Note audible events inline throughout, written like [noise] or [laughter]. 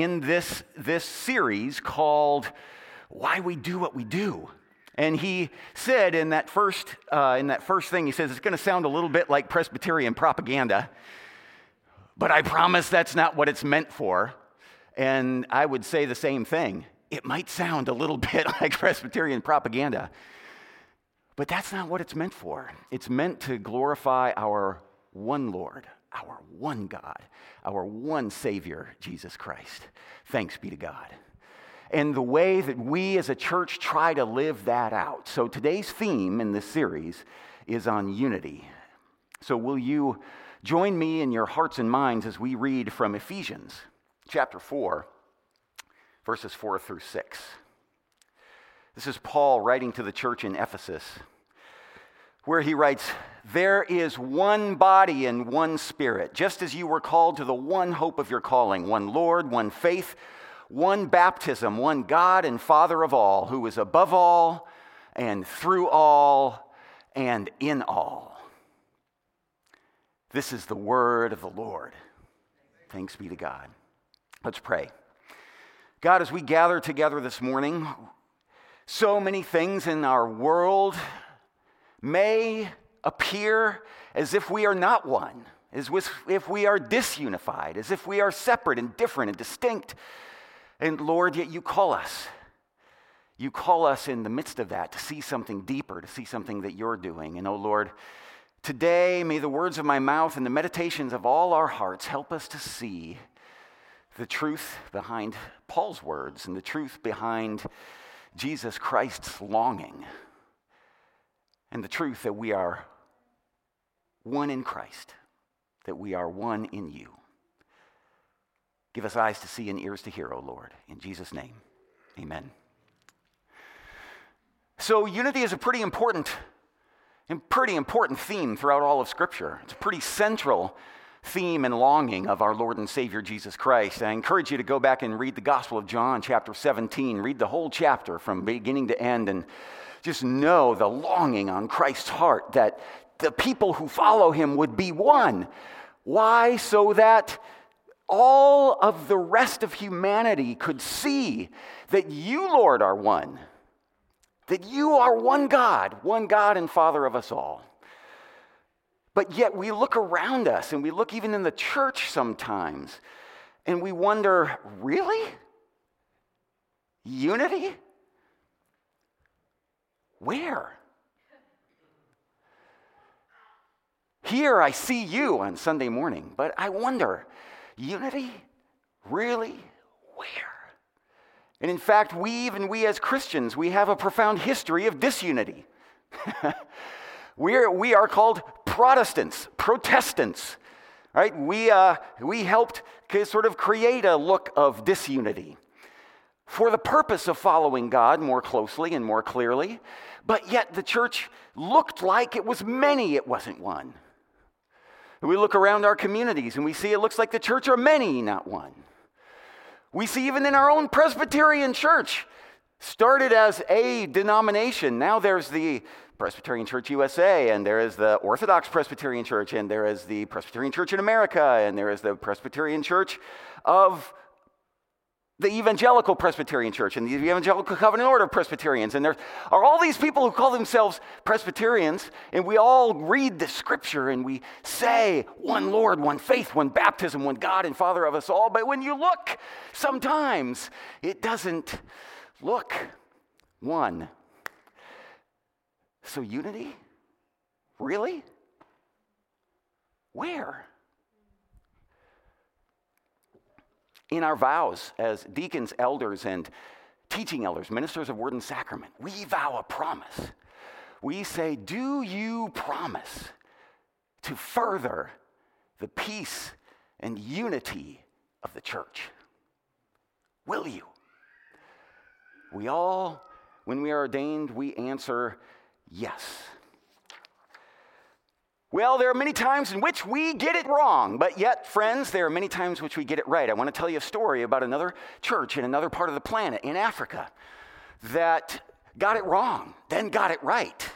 in this, this series called Why We Do What We Do. And he said in that first, uh, in that first thing, he says, it's going to sound a little bit like Presbyterian propaganda, but I promise that's not what it's meant for. And I would say the same thing. It might sound a little [laughs] bit like Presbyterian propaganda, but that's not what it's meant for. It's meant to glorify our one Lord, our one God, our one Savior, Jesus Christ. Thanks be to God. And the way that we as a church try to live that out. So today's theme in this series is on unity. So will you join me in your hearts and minds as we read from Ephesians chapter 4, verses 4 through 6. This is Paul writing to the church in Ephesus where he writes, There is one body and one spirit, just as you were called to the one hope of your calling, one Lord, one faith, one baptism, one God and Father of all, who is above all and through all and in all. This is the word of the Lord. Thanks be to God. Let's pray. God, as we gather together this morning, so many things in our world may appear as if we are not one, as if we are disunified, as if we are separate and different and distinct. And Lord, yet you call us. You call us in the midst of that to see something deeper, to see something that you're doing. And oh Lord, today may the words of my mouth and the meditations of all our hearts help us to see the truth behind Paul's words and the truth behind Jesus Christ's longing and the truth that we are one in Christ, that we are one in you. Give us eyes to see and ears to hear, O Lord. In Jesus' name, amen. So, unity is a pretty important and pretty important theme throughout all of Scripture. It's a pretty central theme and longing of our Lord and Savior Jesus Christ. I encourage you to go back and read the Gospel of John, chapter 17. Read the whole chapter from beginning to end and just know the longing on Christ's heart that the people who follow him would be one. Why? So that all of the rest of humanity could see that you, Lord, are one. That you are one God, one God and Father of us all. But yet we look around us and we look even in the church sometimes and we wonder really? Unity? Where? Here I see you on Sunday morning, but I wonder, unity? Really? Where? And in fact, we, even we as Christians, we have a profound history of disunity. [laughs] We're, we are called Protestants, Protestants, right? We, uh, we helped sort of create a look of disunity for the purpose of following God more closely and more clearly, but yet the church looked like it was many, it wasn't one. We look around our communities and we see it looks like the church are many, not one. We see even in our own Presbyterian church, started as a denomination. Now there's the Presbyterian Church USA, and there is the Orthodox Presbyterian Church, and there is the Presbyterian Church in America, and there is the Presbyterian Church of the Evangelical Presbyterian Church and the Evangelical Covenant Order of Presbyterians. And there are all these people who call themselves Presbyterians, and we all read the scripture and we say, one Lord, one faith, one baptism, one God and Father of us all. But when you look, sometimes it doesn't look one. So, unity? Really? Where? In our vows as deacons, elders, and teaching elders, ministers of word and sacrament, we vow a promise. We say, Do you promise to further the peace and unity of the church? Will you? We all, when we are ordained, we answer yes. Well, there are many times in which we get it wrong, but yet, friends, there are many times which we get it right. I want to tell you a story about another church in another part of the planet, in Africa, that got it wrong, then got it right.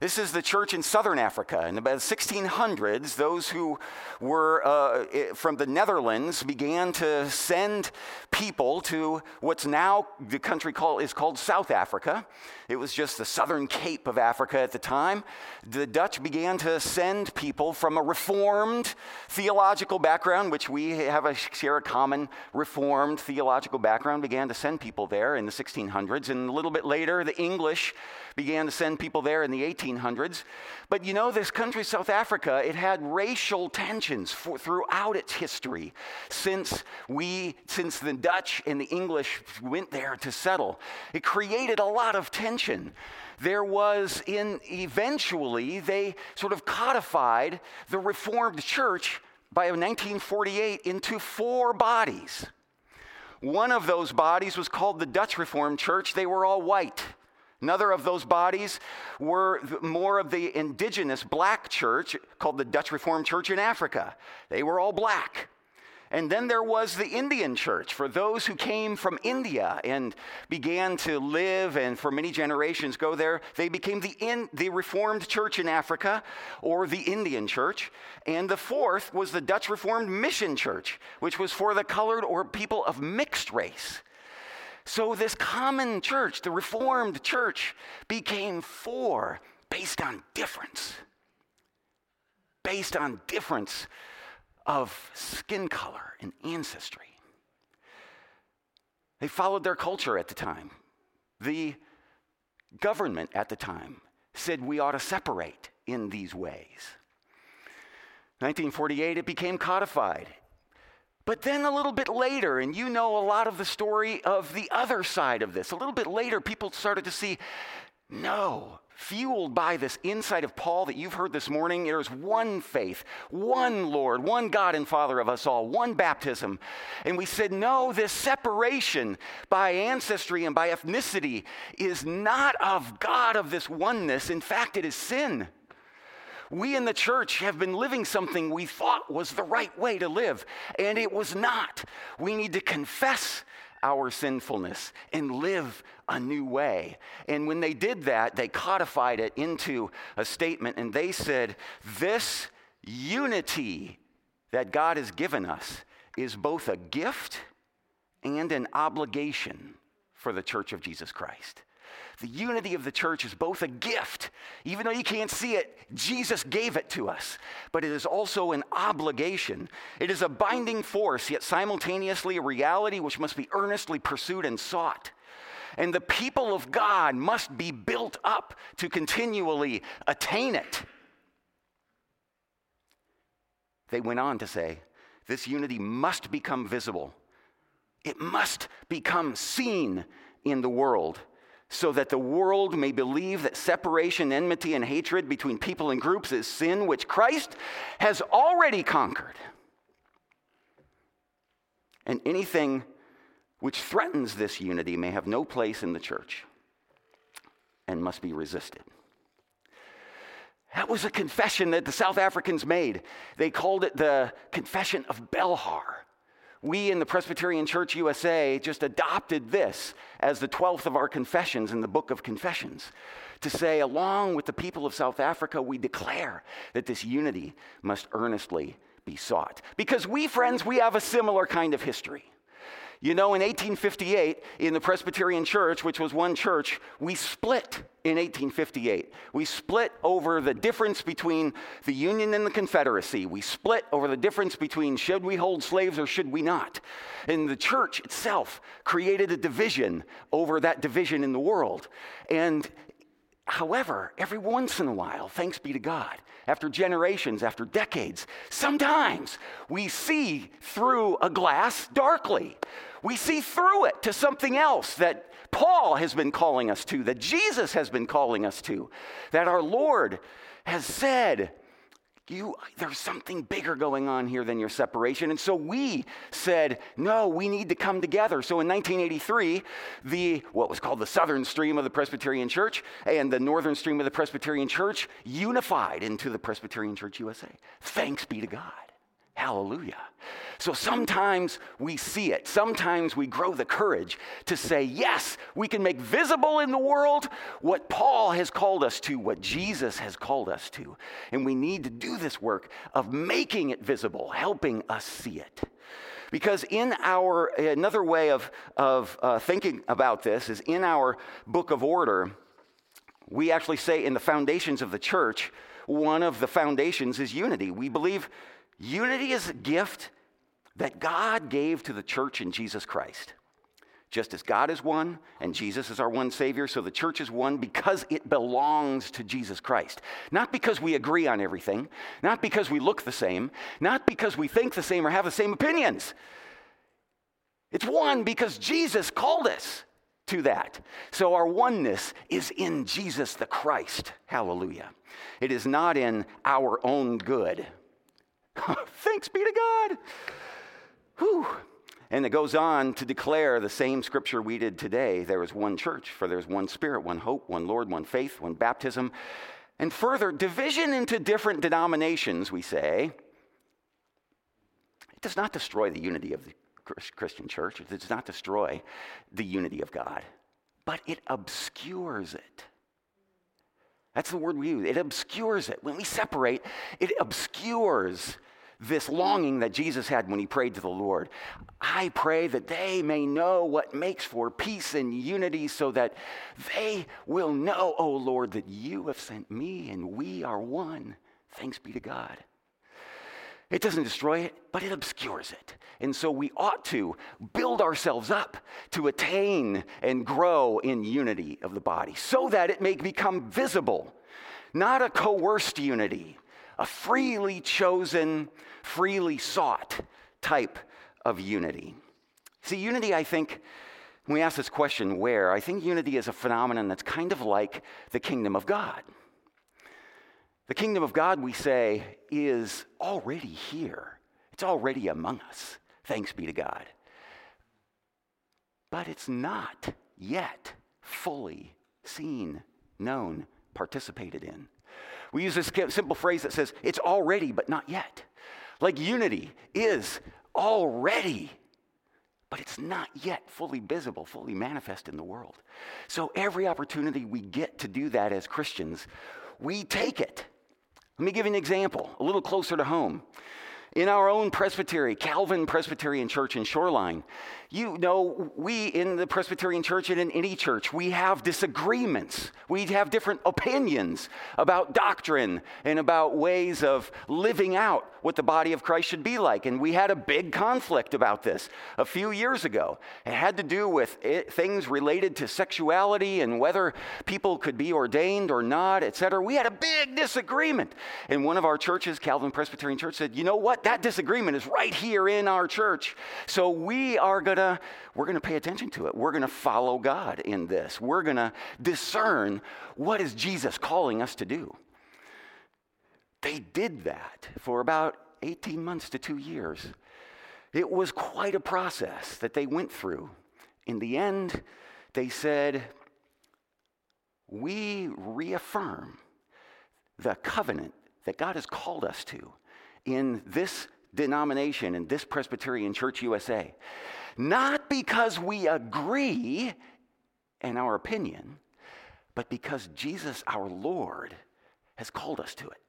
This is the church in southern Africa. In the 1600s, those who were uh, from the Netherlands began to send people to what's now the country is called South Africa. It was just the southern cape of Africa at the time. The Dutch began to send people from a reformed theological background, which we have a share a common reformed theological background, began to send people there in the 1600s. And a little bit later, the English began to send people there in the 1800s. But you know, this country, South Africa, it had racial tensions for, throughout its history since we, since the Dutch and the English went there to settle. It created a lot of tension. There was in eventually they sort of codified the Reformed Church by 1948 into four bodies. One of those bodies was called the Dutch Reformed Church. They were all white. Another of those bodies were more of the indigenous black church called the Dutch Reformed Church in Africa. They were all black. And then there was the Indian church for those who came from India and began to live and for many generations go there. They became the, in, the Reformed church in Africa or the Indian church. And the fourth was the Dutch Reformed Mission Church, which was for the colored or people of mixed race. So, this common church, the Reformed church, became four based on difference. Based on difference of skin color and ancestry. They followed their culture at the time. The government at the time said we ought to separate in these ways. 1948, it became codified but then a little bit later, and you know a lot of the story of the other side of this, a little bit later, people started to see no, fueled by this insight of Paul that you've heard this morning, there is one faith, one Lord, one God and Father of us all, one baptism. And we said, no, this separation by ancestry and by ethnicity is not of God of this oneness. In fact, it is sin we in the church have been living something we thought was the right way to live, and it was not. We need to confess our sinfulness and live a new way. And when they did that, they codified it into a statement and they said, This unity that God has given us is both a gift and an obligation for the church of Jesus Christ. The unity of the church is both a gift, even though you can't see it, Jesus gave it to us, but it is also an obligation. It is a binding force, yet simultaneously a reality which must be earnestly pursued and sought. And the people of God must be built up to continually attain it. They went on to say, this unity must become visible. It must become seen in the world so that the world may believe that separation, enmity, and hatred between people and groups is sin which Christ has already conquered. And anything which threatens this unity may have no place in the church and must be resisted. That was a confession that the South Africans made. They called it the Confession of Belhar we in the Presbyterian Church USA just adopted this as the 12th of our confessions in the book of confessions to say, along with the people of South Africa, we declare that this unity must earnestly be sought. Because we, friends, we have a similar kind of history. You know, in 1858, in the Presbyterian Church, which was one church, we split in 1858. We split over the difference between the Union and the Confederacy. We split over the difference between should we hold slaves or should we not. And the church itself created a division over that division in the world. And However, every once in a while, thanks be to God, after generations, after decades, sometimes we see through a glass darkly. We see through it to something else that Paul has been calling us to, that Jesus has been calling us to, that our Lord has said, you, there's something bigger going on here than your separation. And so we said, no, we need to come together. So in 1983, the, what was called the southern stream of the Presbyterian Church and the northern stream of the Presbyterian Church unified into the Presbyterian Church USA. Thanks be to God. Hallelujah. So sometimes we see it. Sometimes we grow the courage to say, yes, we can make visible in the world what Paul has called us to, what Jesus has called us to. And we need to do this work of making it visible, helping us see it. Because in our, another way of, of uh, thinking about this is in our book of order, we actually say in the foundations of the church, one of the foundations is unity. We believe unity is a gift that God gave to the church in Jesus Christ. Just as God is one and Jesus is our one Savior, so the church is one because it belongs to Jesus Christ. Not because we agree on everything, not because we look the same, not because we think the same or have the same opinions. It's one because Jesus called us to that. So our oneness is in Jesus the Christ. Hallelujah. It is not in our own good. [laughs] Thanks be to God. Whew. And it goes on to declare the same scripture we did today. There is one church, for there's one spirit, one hope, one Lord, one faith, one baptism. And further, division into different denominations, we say, it does not destroy the unity of the Christian church. It does not destroy the unity of God, but it obscures it. That's the word we use. It obscures it. When we separate, it obscures this longing that Jesus had when he prayed to the Lord. I pray that they may know what makes for peace and unity so that they will know, oh Lord, that you have sent me and we are one. Thanks be to God. It doesn't destroy it, but it obscures it. And so we ought to build ourselves up to attain and grow in unity of the body so that it may become visible, not a coerced unity, a freely chosen, freely sought type of unity. See, unity, I think, when we ask this question, where, I think unity is a phenomenon that's kind of like the kingdom of God. The kingdom of God, we say, is already here. It's already among us. Thanks be to God. But it's not yet fully seen, known, participated in. We use this simple phrase that says, it's already, but not yet. Like unity is already, but it's not yet fully visible, fully manifest in the world. So every opportunity we get to do that as Christians, we take it. Let me give you an example, a little closer to home. In our own presbytery, Calvin Presbyterian Church in Shoreline, you know, we in the Presbyterian church and in any church, we have disagreements. We have different opinions about doctrine and about ways of living out what the body of Christ should be like. And we had a big conflict about this a few years ago. It had to do with it, things related to sexuality and whether people could be ordained or not, etc. We had a big disagreement. And one of our churches, Calvin Presbyterian Church, said, you know what? That disagreement is right here in our church. So we are going to we're gonna pay attention to it. We're gonna follow God in this. We're gonna discern what is Jesus calling us to do. They did that for about 18 months to two years. It was quite a process that they went through. In the end, they said, We reaffirm the covenant that God has called us to in this denomination, in this Presbyterian Church USA not because we agree in our opinion, but because Jesus, our Lord, has called us to it.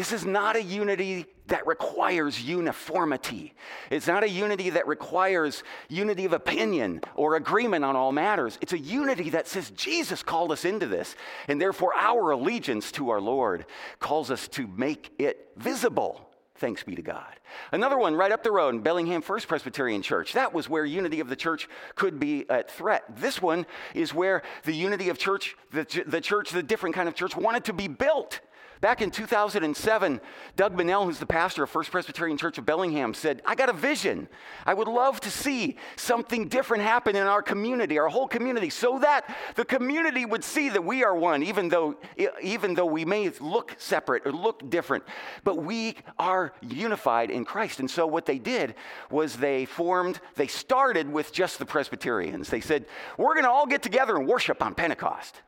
This is not a unity that requires uniformity. It's not a unity that requires unity of opinion or agreement on all matters. It's a unity that says Jesus called us into this, and therefore our allegiance to our Lord calls us to make it visible. Thanks be to God. Another one right up the road in Bellingham First Presbyterian Church. That was where unity of the church could be at threat. This one is where the unity of church, the, the church, the different kind of church wanted to be built. Back in 2007, Doug Bonnell, who's the pastor of First Presbyterian Church of Bellingham, said, I got a vision. I would love to see something different happen in our community, our whole community, so that the community would see that we are one, even though, even though we may look separate or look different, but we are unified in Christ. And so what they did was they formed, they started with just the Presbyterians. They said, We're going to all get together and worship on Pentecost.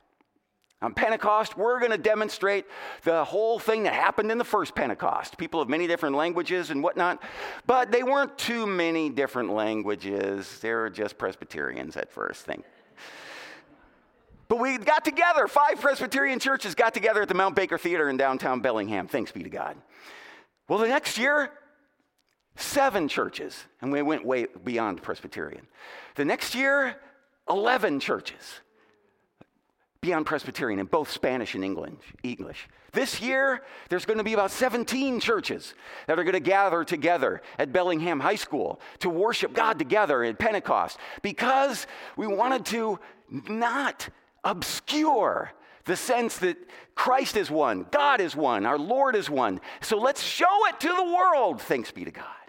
On Pentecost, we're going to demonstrate the whole thing that happened in the first Pentecost. People of many different languages and whatnot, but they weren't too many different languages. They were just Presbyterians at first, thing. But we got together, five Presbyterian churches got together at the Mount Baker Theater in downtown Bellingham. Thanks be to God. Well, the next year, seven churches, and we went way beyond Presbyterian. The next year, 11 churches beyond Presbyterian in both Spanish and English. English. This year, there's going to be about 17 churches that are going to gather together at Bellingham High School to worship God together at Pentecost because we wanted to not obscure the sense that Christ is one, God is one, our Lord is one. So let's show it to the world, thanks be to God.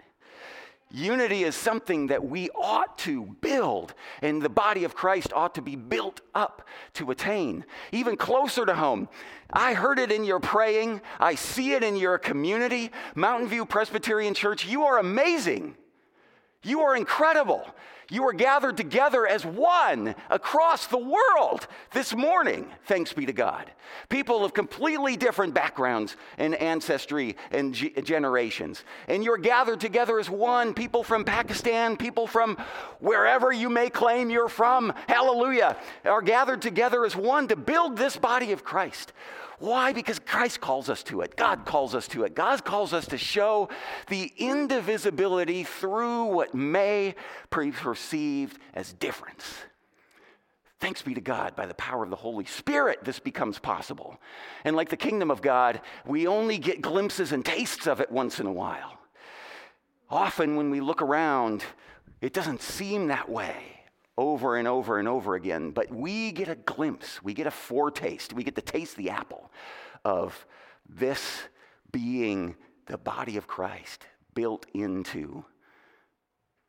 Unity is something that we ought to build, and the body of Christ ought to be built up to attain. Even closer to home, I heard it in your praying, I see it in your community. Mountain View Presbyterian Church, you are amazing. You are incredible. You are gathered together as one across the world this morning, thanks be to God. People of completely different backgrounds and ancestry and generations. And you're gathered together as one. People from Pakistan, people from wherever you may claim you're from, hallelujah, are gathered together as one to build this body of Christ. Why? Because Christ calls us to it. God calls us to it. God calls us to show the indivisibility through what may be perceived as difference. Thanks be to God, by the power of the Holy Spirit, this becomes possible. And like the kingdom of God, we only get glimpses and tastes of it once in a while. Often, when we look around, it doesn't seem that way over and over and over again, but we get a glimpse, we get a foretaste, we get to taste the apple of this being the body of Christ built into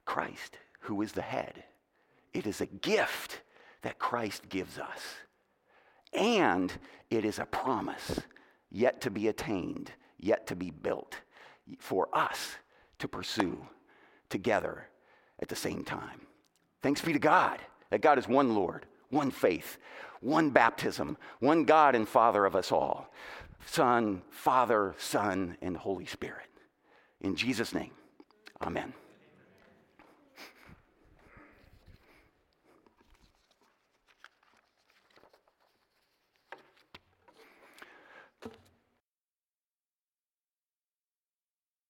Christ, who is the head. It is a gift that Christ gives us, and it is a promise yet to be attained, yet to be built for us to pursue together at the same time. Thanks be to God that God is one Lord, one faith, one baptism, one God and Father of us all Son, Father, Son, and Holy Spirit. In Jesus' name, amen.